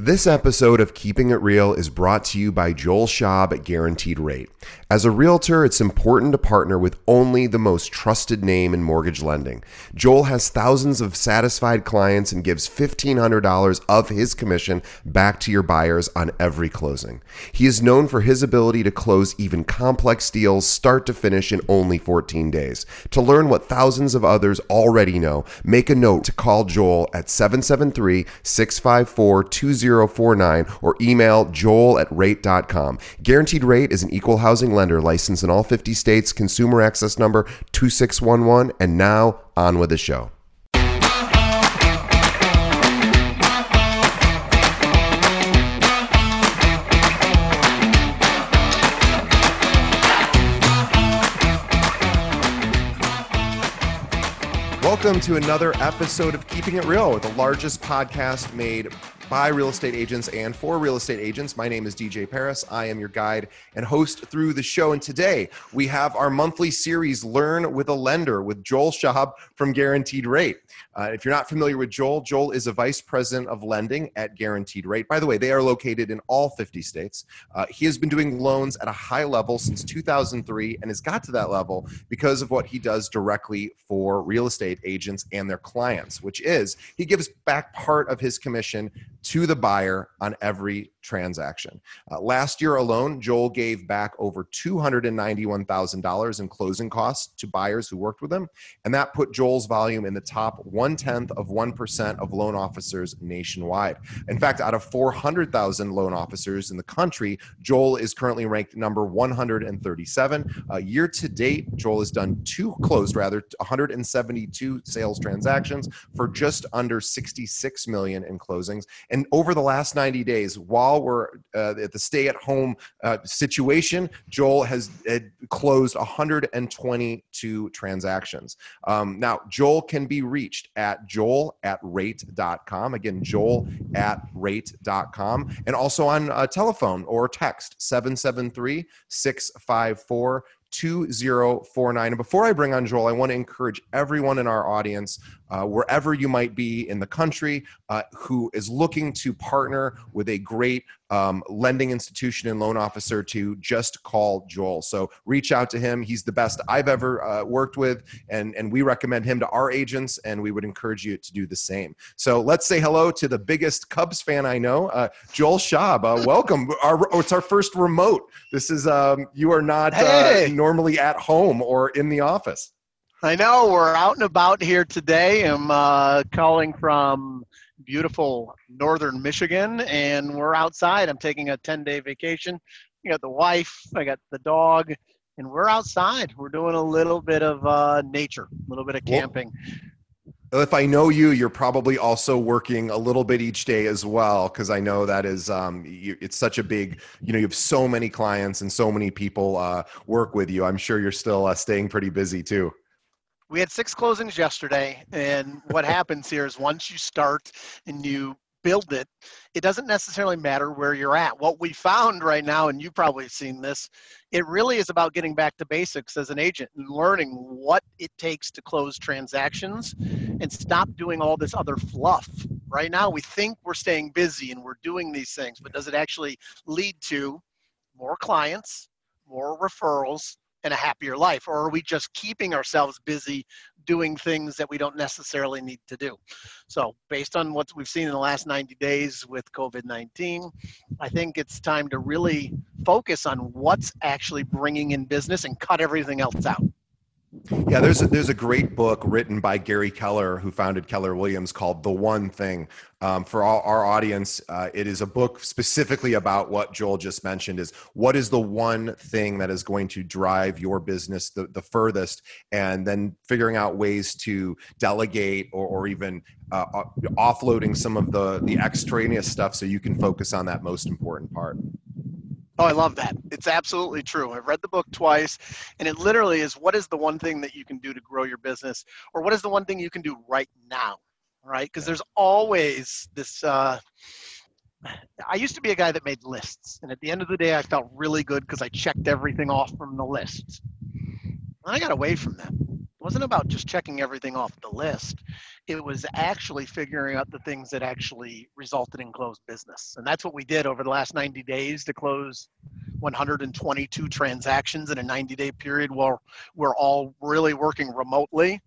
This episode of Keeping It Real is brought to you by Joel Schaub at Guaranteed Rate. As a realtor, it's important to partner with only the most trusted name in mortgage lending. Joel has thousands of satisfied clients and gives $1,500 of his commission back to your buyers on every closing. He is known for his ability to close even complex deals start to finish in only 14 days. To learn what thousands of others already know, make a note to call Joel at 773 654 2049 or email joel at rate.com. Guaranteed Rate is an equal housing lender licensed in all 50 states, consumer access number 2611. And now on with the show. Welcome to another episode of Keeping It Real, the largest podcast made by real estate agents and for real estate agents. My name is DJ Paris. I am your guide and host through the show. And today we have our monthly series, Learn with a Lender, with Joel Schaub from Guaranteed Rate. Uh, if you're not familiar with Joel, Joel is a vice president of lending at Guaranteed Rate. By the way, they are located in all 50 states. Uh, he has been doing loans at a high level since 2003 and has got to that level because of what he does directly for real estate agents and their clients, which is he gives back part of his commission to the buyer on every transaction. Uh, last year alone, Joel gave back over $291,000 in closing costs to buyers who worked with him, and that put Joel's volume in the top one tenth of 1% of loan officers nationwide. In fact, out of 400,000 loan officers in the country, Joel is currently ranked number 137. Uh, year to date, Joel has done two closed, rather, 172 sales transactions for just under 66 million in closings. And over the last 90 days, while while we're uh, at the stay at home uh, situation, Joel has closed 122 transactions. Um, now, Joel can be reached at joel at rate.com. Again, joel at rate.com. And also on uh, telephone or text 773 654 2049. And before I bring on Joel, I want to encourage everyone in our audience, uh, wherever you might be in the country, uh, who is looking to partner with a great um, lending institution and loan officer to just call Joel. So reach out to him. He's the best I've ever uh, worked with, and, and we recommend him to our agents, and we would encourage you to do the same. So let's say hello to the biggest Cubs fan I know, uh, Joel Schaub. Uh, welcome. Our, oh, it's our first remote. This is, um, you are not uh, hey. normally at home or in the office. I know we're out and about here today. I'm uh, calling from beautiful northern Michigan, and we're outside. I'm taking a 10 day vacation. I got the wife, I got the dog, and we're outside. We're doing a little bit of uh, nature, a little bit of camping. Well, if I know you, you're probably also working a little bit each day as well, because I know that is um, you, it's such a big. You know, you have so many clients and so many people uh, work with you. I'm sure you're still uh, staying pretty busy too we had six closings yesterday and what happens here is once you start and you build it it doesn't necessarily matter where you're at. What we found right now and you've probably seen this it really is about getting back to basics as an agent and learning what it takes to close transactions and stop doing all this other fluff. Right now we think we're staying busy and we're doing these things but does it actually lead to more clients more referrals and a happier life? Or are we just keeping ourselves busy doing things that we don't necessarily need to do? So, based on what we've seen in the last 90 days with COVID 19, I think it's time to really focus on what's actually bringing in business and cut everything else out. Yeah, there's a, there's a great book written by Gary Keller, who founded Keller Williams, called "The One Thing." Um, for all our audience, uh, it is a book specifically about what Joel just mentioned: is what is the one thing that is going to drive your business the, the furthest, and then figuring out ways to delegate or, or even uh, offloading some of the the extraneous stuff so you can focus on that most important part. Oh, I love that. It's absolutely true. I've read the book twice, and it literally is what is the one thing that you can do to grow your business, or what is the one thing you can do right now, right? Because there's always this. Uh, I used to be a guy that made lists, and at the end of the day, I felt really good because I checked everything off from the list. And I got away from that. It wasn't about just checking everything off the list. It was actually figuring out the things that actually resulted in closed business. And that's what we did over the last 90 days to close 122 transactions in a 90 day period while we're all really working remotely.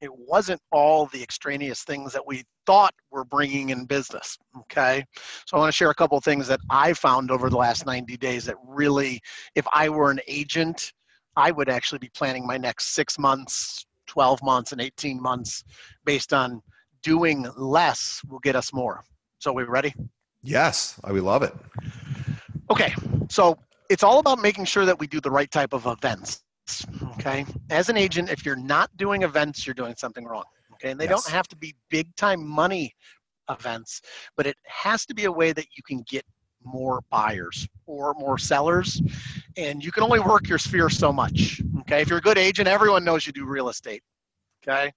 It wasn't all the extraneous things that we thought were bringing in business. Okay. So I want to share a couple of things that I found over the last 90 days that really, if I were an agent, I would actually be planning my next six months, 12 months, and 18 months based on doing less will get us more. So, we ready? Yes, we love it. Okay, so it's all about making sure that we do the right type of events. Okay, as an agent, if you're not doing events, you're doing something wrong. Okay, and they yes. don't have to be big time money events, but it has to be a way that you can get more buyers or more sellers. And you can only work your sphere so much. Okay. If you're a good agent, everyone knows you do real estate. Okay.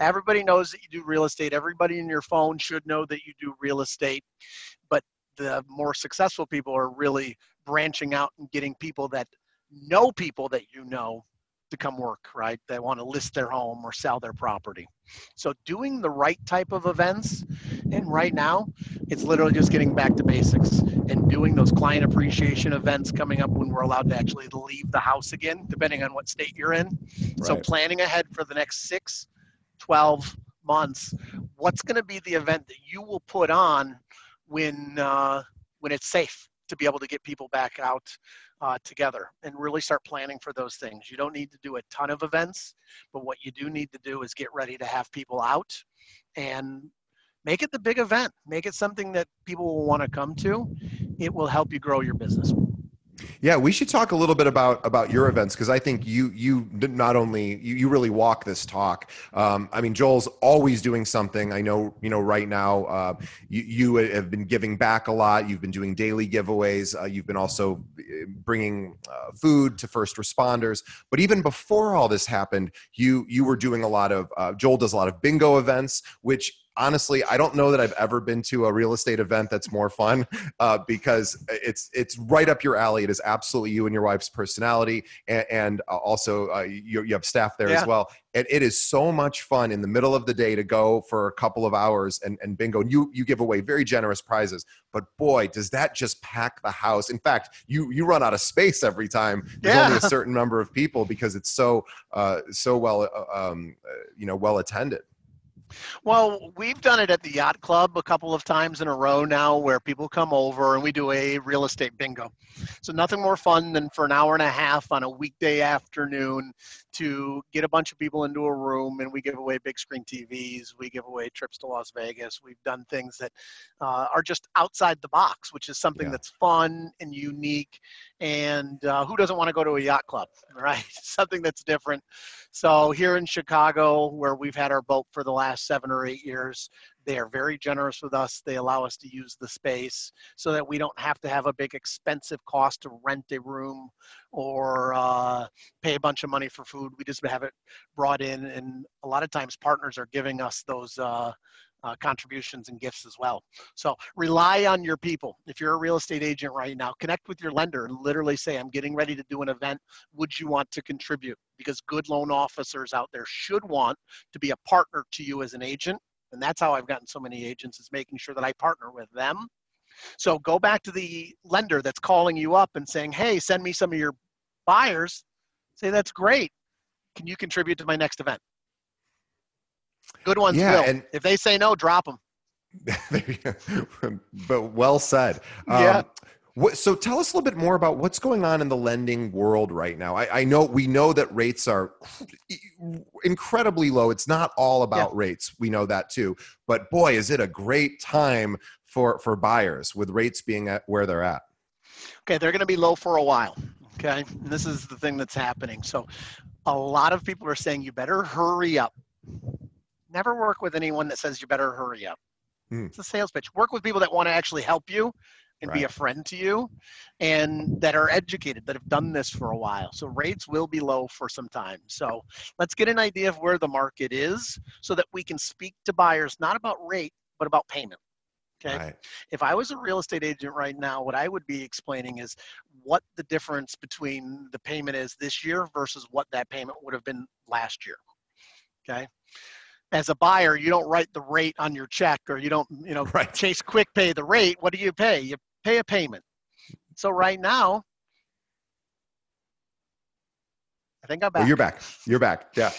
Everybody knows that you do real estate. Everybody in your phone should know that you do real estate. But the more successful people are really branching out and getting people that know people that you know to come work, right? They want to list their home or sell their property. So doing the right type of events, and right now, it's literally just getting back to basics and doing those client appreciation events coming up when we're allowed to actually leave the house again, depending on what state you're in. Right. So planning ahead for the next six, 12 months, what's going to be the event that you will put on when uh, when it's safe to be able to get people back out uh, together and really start planning for those things. You don't need to do a ton of events, but what you do need to do is get ready to have people out and make it the big event. Make it something that people will want to come to. It will help you grow your business. Yeah, we should talk a little bit about about your events because I think you you not only you, you really walk this talk. Um, I mean, Joel's always doing something. I know you know right now uh, you you have been giving back a lot. You've been doing daily giveaways. Uh, you've been also uh, bringing uh, food to first responders. But even before all this happened, you you were doing a lot of uh, Joel does a lot of bingo events, which honestly, I don't know that I've ever been to a real estate event that's more fun uh, because it's it's right up your alley. It is absolutely you and your wife's personality, and, and uh, also uh, you, you have staff there yeah. as well. And it is so much fun in the middle of the day to go for a couple of hours and, and bingo. And you you give away very generous prizes, but boy, does that just pack the house. In fact, you you run out of space every time. There's yeah. only a certain number of people because it's so uh, so well uh, um, you know well attended. Well, we've done it at the yacht club a couple of times in a row now where people come over and we do a real estate bingo. So nothing more fun than for an hour and a half on a weekday afternoon to get a bunch of people into a room and we give away big screen TVs, we give away trips to Las Vegas. We've done things that uh, are just outside the box, which is something yeah. that's fun and unique. And uh, who doesn't want to go to a yacht club, right? something that's different. So here in Chicago, where we've had our boat for the last seven or eight years, they are very generous with us. They allow us to use the space so that we don't have to have a big expensive cost to rent a room or uh, pay a bunch of money for food. We just have it brought in, and a lot of times partners are giving us those. Uh, uh, contributions and gifts as well. So rely on your people. If you're a real estate agent right now, connect with your lender and literally say, I'm getting ready to do an event. Would you want to contribute? Because good loan officers out there should want to be a partner to you as an agent and that's how I've gotten so many agents is making sure that I partner with them. So go back to the lender that's calling you up and saying, hey, send me some of your buyers. Say, that's great. Can you contribute to my next event? Good ones yeah, will. And if they say no, drop them. but well said. Yeah. Um, What, so tell us a little bit more about what's going on in the lending world right now. I, I know we know that rates are incredibly low. It's not all about yeah. rates. We know that too. But boy, is it a great time for for buyers with rates being at where they're at. Okay, they're going to be low for a while. Okay, and this is the thing that's happening. So, a lot of people are saying you better hurry up. Never work with anyone that says you better hurry up. Hmm. It's a sales pitch. Work with people that want to actually help you and right. be a friend to you and that are educated that have done this for a while so rates will be low for some time so let's get an idea of where the market is so that we can speak to buyers not about rate but about payment okay right. if i was a real estate agent right now what i would be explaining is what the difference between the payment is this year versus what that payment would have been last year Okay. As a buyer, you don't write the rate on your check or you don't, you know, Right. chase quick pay the rate. What do you pay? You pay a payment. So right now, I think I'm Oh, back. you're back. You're back. Yeah.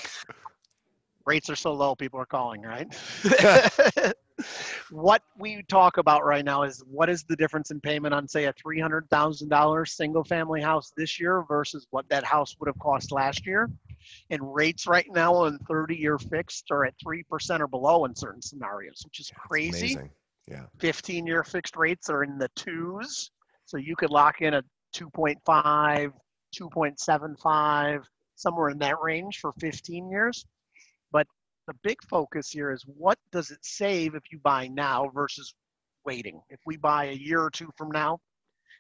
rates are so low people are calling right what we talk about right now is what is the difference in payment on say a $300000 single family house this year versus what that house would have cost last year and rates right now on 30 year fixed are at 3% or below in certain scenarios which is crazy Amazing. Yeah. 15 year fixed rates are in the twos. So you could lock in a 2.5, 2.75, somewhere in that range for 15 years. But the big focus here is what does it save if you buy now versus waiting? If we buy a year or two from now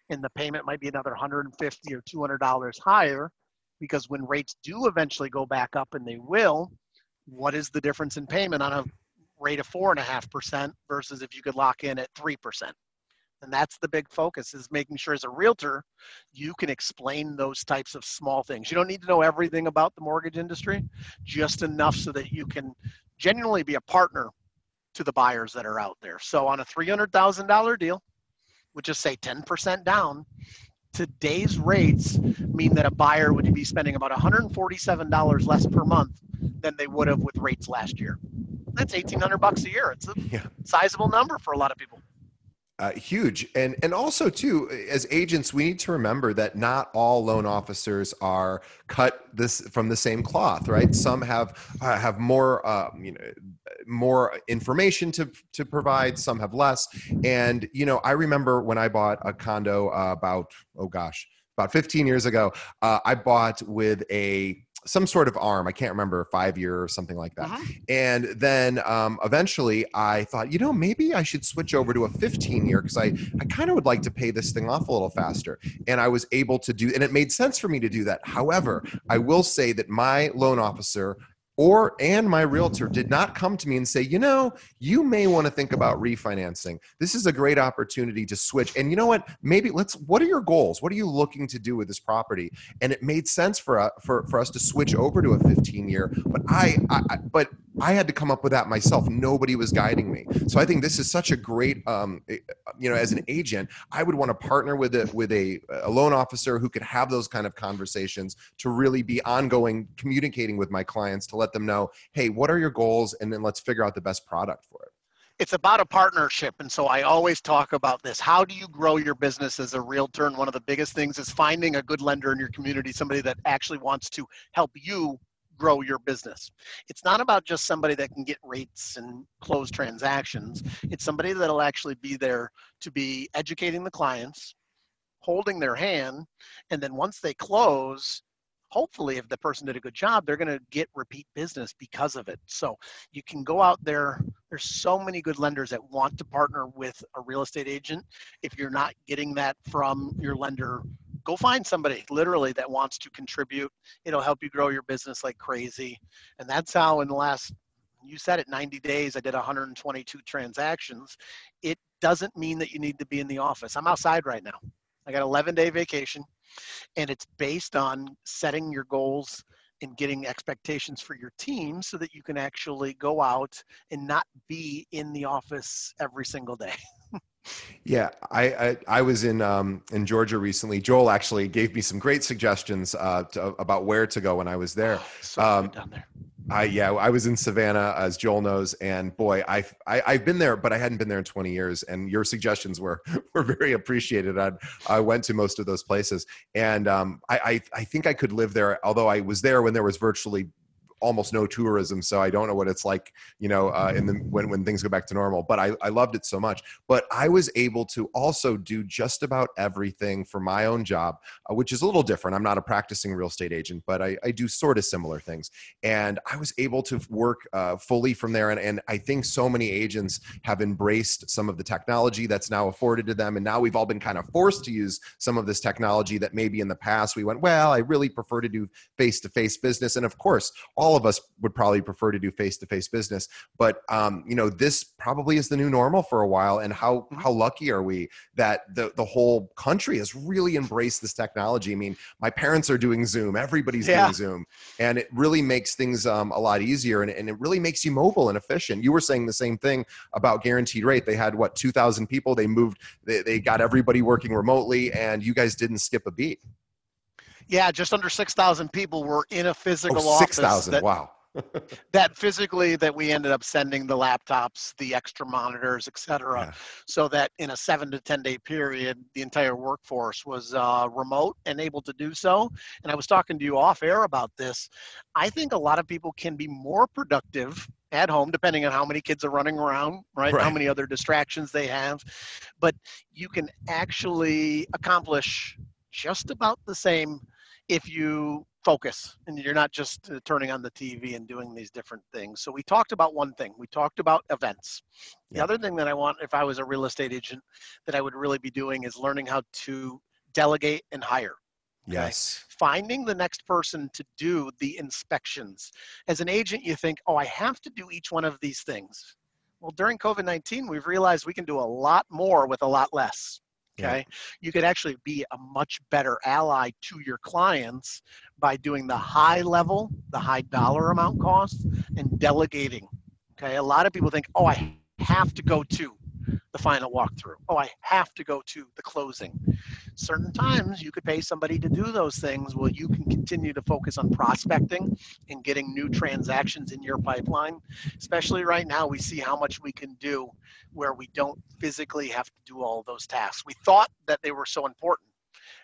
and the payment might be another 150 or $200 higher, because when rates do eventually go back up and they will, what is the difference in payment on a rate of four and a half percent versus if you could lock in at three percent. And that's the big focus is making sure as a realtor, you can explain those types of small things. You don't need to know everything about the mortgage industry, just enough so that you can genuinely be a partner to the buyers that are out there. So on a $300,000 deal, which is say 10% down, today's rates mean that a buyer would be spending about $147 less per month than they would have with rates last year. That's 1800 bucks a year. It's a Yeah. sizable number for a lot of people. Uh, huge and and also too as agents we need to remember that not all loan officers are cut this from the same cloth right some have uh, have more uh, you know more information to to provide some have less and you know i remember when i bought a condo uh, about oh gosh about 15 years ago uh, i bought with a some sort of arm i can't remember five year or something like that Mhm. and then um, eventually I thought, you know, maybe I should switch over to a 15 year because I, I kind of would like to pay this thing off a little faster. And I was able to do, and it made sense for me to do that. However, I will say that my loan officer or and my realtor did not come to me and say, you know, you may want to think about refinancing. This is a great opportunity to switch. And you know what? Maybe let's. What are your goals? What are you looking to do with this property? And it made sense for uh, for for us to switch over to a 15 year. But I, I, I but I had to come up with that myself. Nobody was guiding me. So I think this is such a great, um, eh, you know, as an agent, I would want to partner with a with a, a loan officer who could have those kind of conversations to really be ongoing communicating with my clients to let them know, hey, what are your goals, and then let's figure out the best product for it. It's about a partnership. And so I always talk about this. How do you grow your business as a realtor? And one of the biggest things is finding a good lender in your community, somebody that actually wants to help you grow your business. It's not about just somebody that can get rates and close transactions. It's somebody that'll actually be there to be educating the clients, holding their hand, and then once they close, hopefully if the person did a good job, they're going to get repeat business because of it. So you can go out there there's so many good lenders that want to partner with a real estate agent. If you're not getting that from your lender, go find somebody literally that wants to contribute. It'll help you grow your business like crazy. And that's how in the last you said it 90 days I did 122 transactions. It doesn't mean that you need to be in the office. I'm outside right now. I got 11 day vacation and it's based on setting your goals and getting expectations for your team so that you can actually go out and not be in the office every single day. Yeah, I I, I was in um, in Georgia recently. Joel actually gave me some great suggestions uh, to, about where to go when I was there. Oh, so Um, down there. I yeah, I was in Savannah, as Joel knows, and boy, I've I, I've been there, but I hadn't been there in 20 years. And your suggestions were were very appreciated. I I went to most of those places, and um, I, I I think I could live there. Although I was there when there was virtually almost no tourism, so I don't know what it's like, you know, uh, in the when when things go back to normal. But I I loved it so much. But I was able to also do just about everything for my own job, uh, which is a little different. I'm not a practicing real estate agent, but I, I do sort of similar things and I was able to work uh, fully from there. And, and I think so many agents have embraced some of the technology that's now afforded to them. And now we've all been kind of forced to use some of this technology that maybe in the past we went, well, I really prefer to do face to face business. And of course, all all of us would probably prefer to do face-to-face business but um, you know this probably is the new normal for a while and how mm-hmm. how lucky are we that the the whole country has really embraced this technology? I mean my parents are doing zoom. Everybody's yeah. doing zoom and it really makes things um, a lot easier and, and it really makes you mobile and efficient. You were saying the same thing about guaranteed rate. They had what 2000 people. They moved they, they got everybody working remotely and you guys didn't skip a beat yeah, just under 6,000 people were in a physical oh, office. 6,000, wow. that physically that we ended up sending the laptops the extra monitors et cetera yeah. so that in a seven to ten day period the entire workforce was uh, remote and able to do so and i was talking to you off air about this i think a lot of people can be more productive at home depending on how many kids are running around right, right. how many other distractions they have but you can actually accomplish just about the same if you focus and you're not just uh, turning on the TV and doing these different things. So we talked about one thing. We talked about events. The yeah. other thing that I want if I was a real estate agent that I would really be doing is learning how to delegate and hire. Okay? Yes. Finding the next person to do the inspections. As an agent, you think, oh, I have to do each one of these things. Well, during COVID 19, we've realized we can do a lot more with a lot less okay yeah. you could actually be a much better ally to your clients by doing the high level the high dollar amount costs and delegating okay a lot of people think oh i have to go to the final walkthrough. Oh, I have to go to the closing. Certain times you could pay somebody to do those things. Well, you can continue to focus on prospecting and getting new transactions in your pipeline. Especially right now, we see how much we can do where we don't physically have to do all those tasks. We thought that they were so important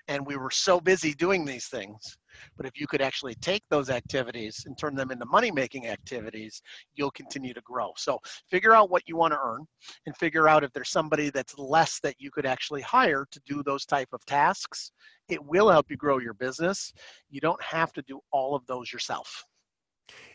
and we were so busy doing these things but if you could actually take those activities and turn them into money making activities, you'll continue to grow. So figure out what you want to earn and figure out if there's somebody that's less that you could actually hire to do those type of tasks. It will help you grow your business. You don't have to do all of those yourself.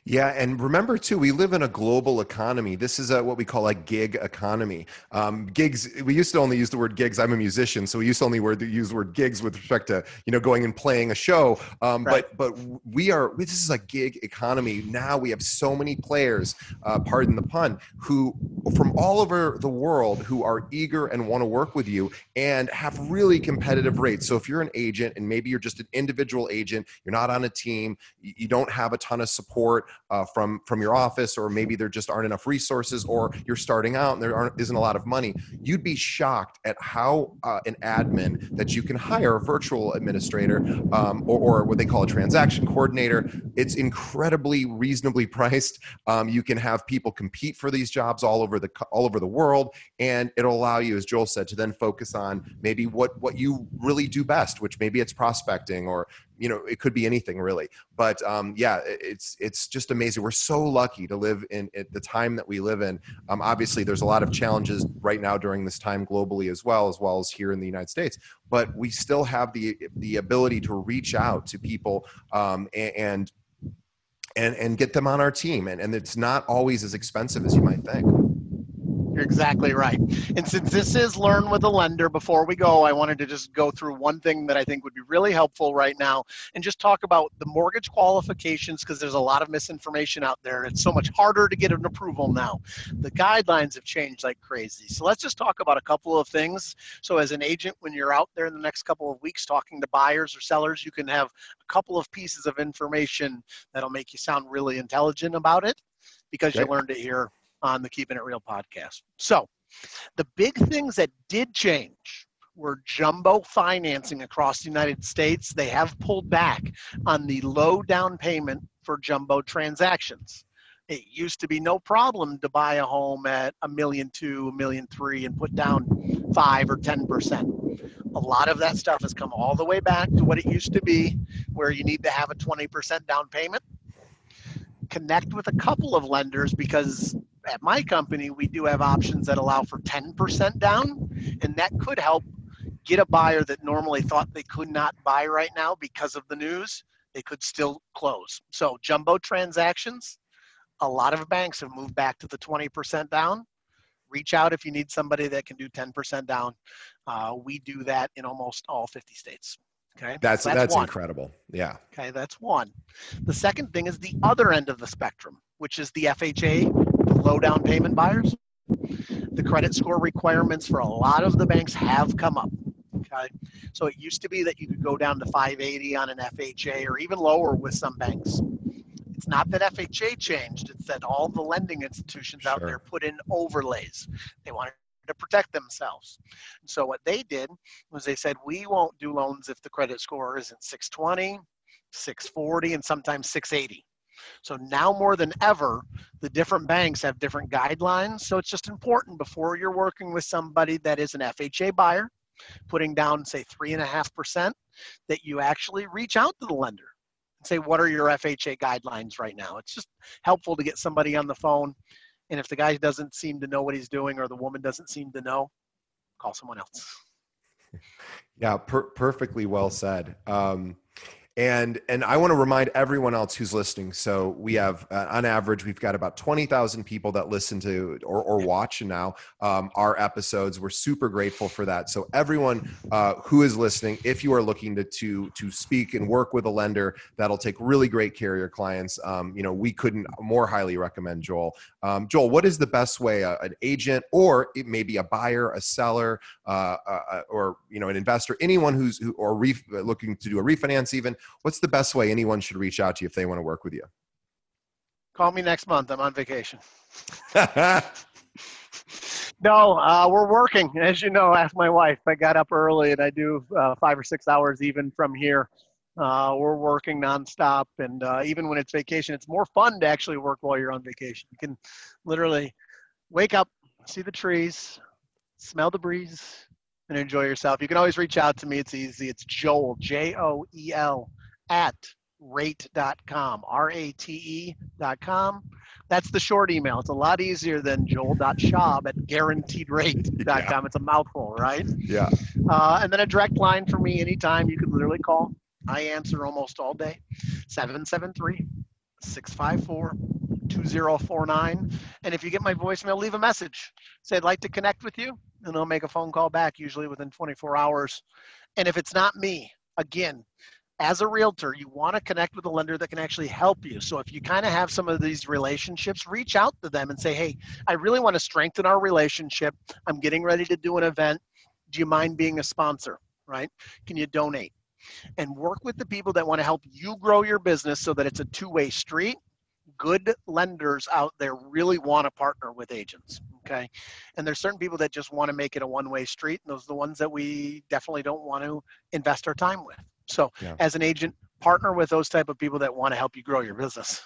Yeah, and remember too, we live in a global economy. This is a, what we call a gig economy. Um, gigs. We used to only use the word gigs. I'm a musician, so we used to only word, use the word gigs with respect to you know going and playing a show. Um, right. But but we are. This is a gig economy now. We have so many players. Uh, pardon the pun. Who from all over the world who are eager and want to work with you and have really competitive rates. So if you're an agent and maybe you're just an individual agent, you're not on a team, you don't have a ton of support uh, from from your office, or maybe there just aren't enough resources, or you're starting out and there aren't, isn't a lot of money, you'd be shocked at how uh, an admin that you can hire a virtual administrator um, or, or, what they call a transaction coordinator. It's incredibly reasonably priced. Um, you can have people compete for these jobs all over the all over the world, and it'll allow you, as Joel said, to then focus on maybe what what you really do best, which maybe it's prospecting or you know it could be anything really. But um, yeah it's it's just amazing. We're so lucky to live in, the time that we live in. Um, obviously there's a lot of challenges right now during this time globally as well as well as here in the united states. But we still have the the ability to reach out to people um, and and and get them on our team. And, and it's not always as expensive as you might think you're exactly right. And since this is Learn with a Lender, before we go, I wanted to just go through one thing that I think would be really helpful right now and just talk about the mortgage qualifications because there's a lot of misinformation out there. It's so much harder to get an approval now. The guidelines have changed like crazy. So let's just talk about a couple of things. So, as an agent, when you're out there in the next couple of weeks talking to buyers or sellers, you can have a couple of pieces of information that'll make you sound really intelligent about it because you learned it here on the Keeping It Real podcast. So, the big things that did change were jumbo financing across the United States. They have pulled back on the low down payment for jumbo transactions. It used to be no problem to buy a home at a million two, a million three, and put down five or ten percent. A lot of that stuff has come all the way back to what it used to be, where you need to have a 20% down payment. Connect with a couple of lenders because at my company, we do have options that allow for 10% down, and that could help get a buyer that normally thought they could not buy right now because of the news. They could still close. So, jumbo transactions, a lot of banks have moved back to the 20% down. Reach out if you need somebody that can do 10% down. Uh, we do that in almost all 50 states. Okay. That's So that's, that's incredible. Yeah. Okay, that's one. The second thing is the other end of the spectrum, which is the FHA, the low down payment buyers. The credit score requirements for a lot of the banks have come up. Okay, so it used to be that you could go down to 580 on an FHA or even lower with some banks. It's not that FHA changed, it's that all the lending institutions out there put in overlays. They wanted to protect themselves. So what they did was they said, we won't do loans if the credit score isn't 620, 640, and sometimes 680. So now more than ever, the different banks have different guidelines. So it's just important before you're working with somebody that is an FHA buyer, putting down, say, 3.5%, that you actually reach out to the lender and say, what are your FHA guidelines right now? It's just helpful to get somebody on the phone. And if the guy doesn't seem to know what he's doing or the woman doesn't seem to know, call someone else. Yeah, per- perfectly well said. Um, and and I want to remind everyone else who's listening. So we have, uh, on average, we've got about twenty thousand people that listen to or, or watch now um, our episodes. We're super grateful for that. So everyone uh, who is listening, if you are looking to to to speak and work with a lender that'll take really great care of your clients, um, you know, we couldn't more highly recommend Joel. Um, Joel, what is the best way uh, an agent or it may be a buyer, a seller, uh, uh, or you know, an investor, anyone who's who, or ref- looking to do a refinance, even what's the best way anyone should reach out to you if they want to work with you? Call me next month. I'm on vacation. No, uh, we're working. As you know, ask my wife. I got up early and I do uh, five or six hours even from here. Uh, we're working nonstop, and uh, even when it's vacation, it's more fun to actually work while you're on vacation. You can literally wake up, see the trees, smell the breeze, and enjoy yourself. You can always reach out to me. It's easy. It's Joel, J O E L, at rate.com, R A T E.com. That's the short email. It's a lot easier than joel.schaub at guaranteedrate.com. It's a mouthful, right? yeah. Uh, and then a direct line for me anytime. You can literally call. I answer almost all day. 773 654 2049. And if you get my voicemail, leave a message. Say, I'd like to connect with you, and I'll make a phone call back, usually within 24 hours. And if it's not me, again, as a realtor, you want to connect with a lender that can actually help you. So if you kind of have some of these relationships, reach out to them and say, hey, I really want to strengthen our relationship. I'm getting ready to do an event. Do you mind being a sponsor? Right? Can you donate? And work with the people that want to help you grow your business so that it's a two way street. Good lenders out there really want to partner with agents. Okay. And there's certain people that just want to make it a one way street. And those are the ones that we definitely don't want to invest our time with. So Yeah. as an agent, partner with those type of people that want to help you grow your business.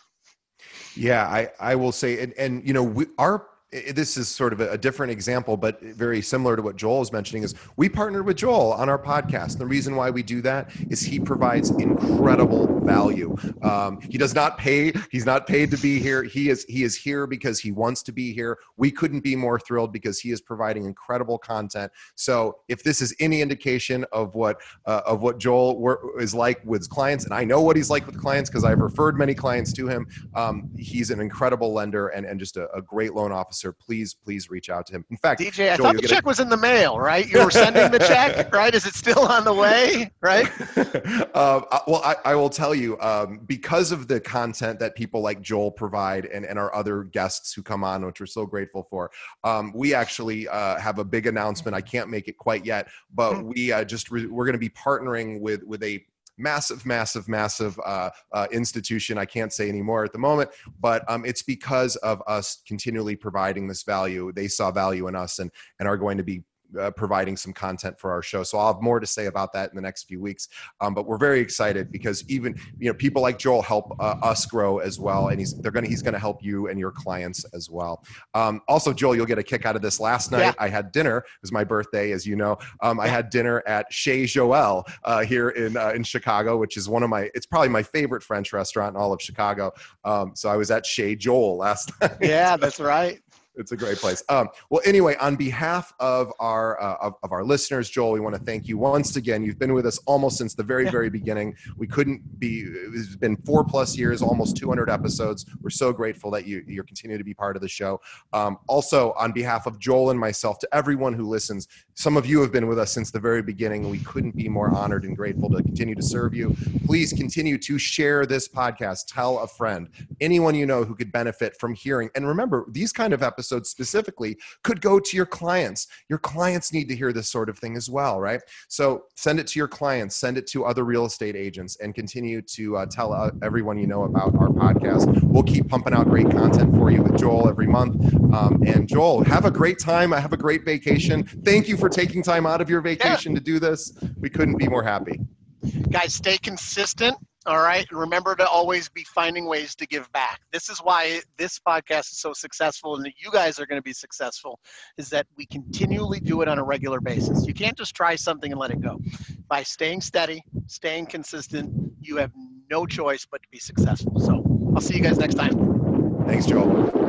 Yeah, I, I will say, and, and you know, we, our i- this is sort of a, a different example, but very similar to what Joel is mentioning. Is we partnered with Joel on our podcast. The reason why we do that is he provides incredible value. Um, he does not pay; he's not paid to be here. He is he is here because he wants to be here. We couldn't be more thrilled because he is providing incredible content. So, if this is any indication of what uh, of what Joel is like with clients, and I know what he's like with clients because I've referred many clients to him. Um, he's an incredible lender and, and just a, a great loan officer. Please, please reach out to him. In fact, DJ, I Joel, thought the get a- check was in the mail, right? You were sending the check, right? Is it still on the way, right? uh, well, I, I will tell you, um, because of the content that people like Joel provide and, and our other guests who come on, which we're so grateful for, um, we actually uh, have a big announcement. I can't make it quite yet, but we uh, just re- we're going to be partnering with with a massive, massive, massive uh, uh, institution. I can't say anymore at the moment, but um, it's because of us continually providing this value. They saw value in us and and are going to be uh, providing some content for our show. So I'll have more to say about that in the next few weeks. Um, but we're very excited because even you know people like Joel help uh, us grow as well, and he's they're gonna he's gonna help you and your clients as well. Um, also, Joel, you'll get a kick out of this. Last night Yeah. I had dinner. It was my birthday, as you know. Um, I had dinner at Chez Joel uh, here in uh, in Chicago, which is one of my it's probably my favorite French restaurant in all of Chicago. Um, so I was at Chez Joel last night. Yeah, that's right. It's a great place. Um, well, anyway, on behalf of our uh, of, of, our listeners, Joel, we want to thank you once again. You've been with us almost since the very yeah. very beginning. We couldn't be. It's been four plus years, almost 200 episodes. We're so grateful that you you continue to be part of the show. Um, also, on behalf of Joel and myself, to everyone who listens, some of you have been with us since the very beginning. We couldn't be more honored and grateful to continue to serve you. Please continue to share this podcast. Tell a friend, anyone you know who could benefit from hearing. And remember, these kind of episodes episodes specifically could go to your clients. Your clients need to hear this sort of thing as well, right? So send it to your clients, send it to other real estate agents, and continue to uh, tell uh, everyone you know about our podcast. We'll keep pumping out great content for you with Joel every month. Um, and Joel, have a great time. I have a great vacation. Thank you for taking time out of your vacation yeah. to do this. We couldn't be more happy. Guys, stay consistent all right. And Remember to always be finding ways to give back. This is why this podcast is so successful and that you guys are going to be successful is that we continually do it on a regular basis. You can't just try something and let it go. By staying steady, staying consistent, you have no choice but to be successful. So I'll see you guys next time. Thanks, Joel.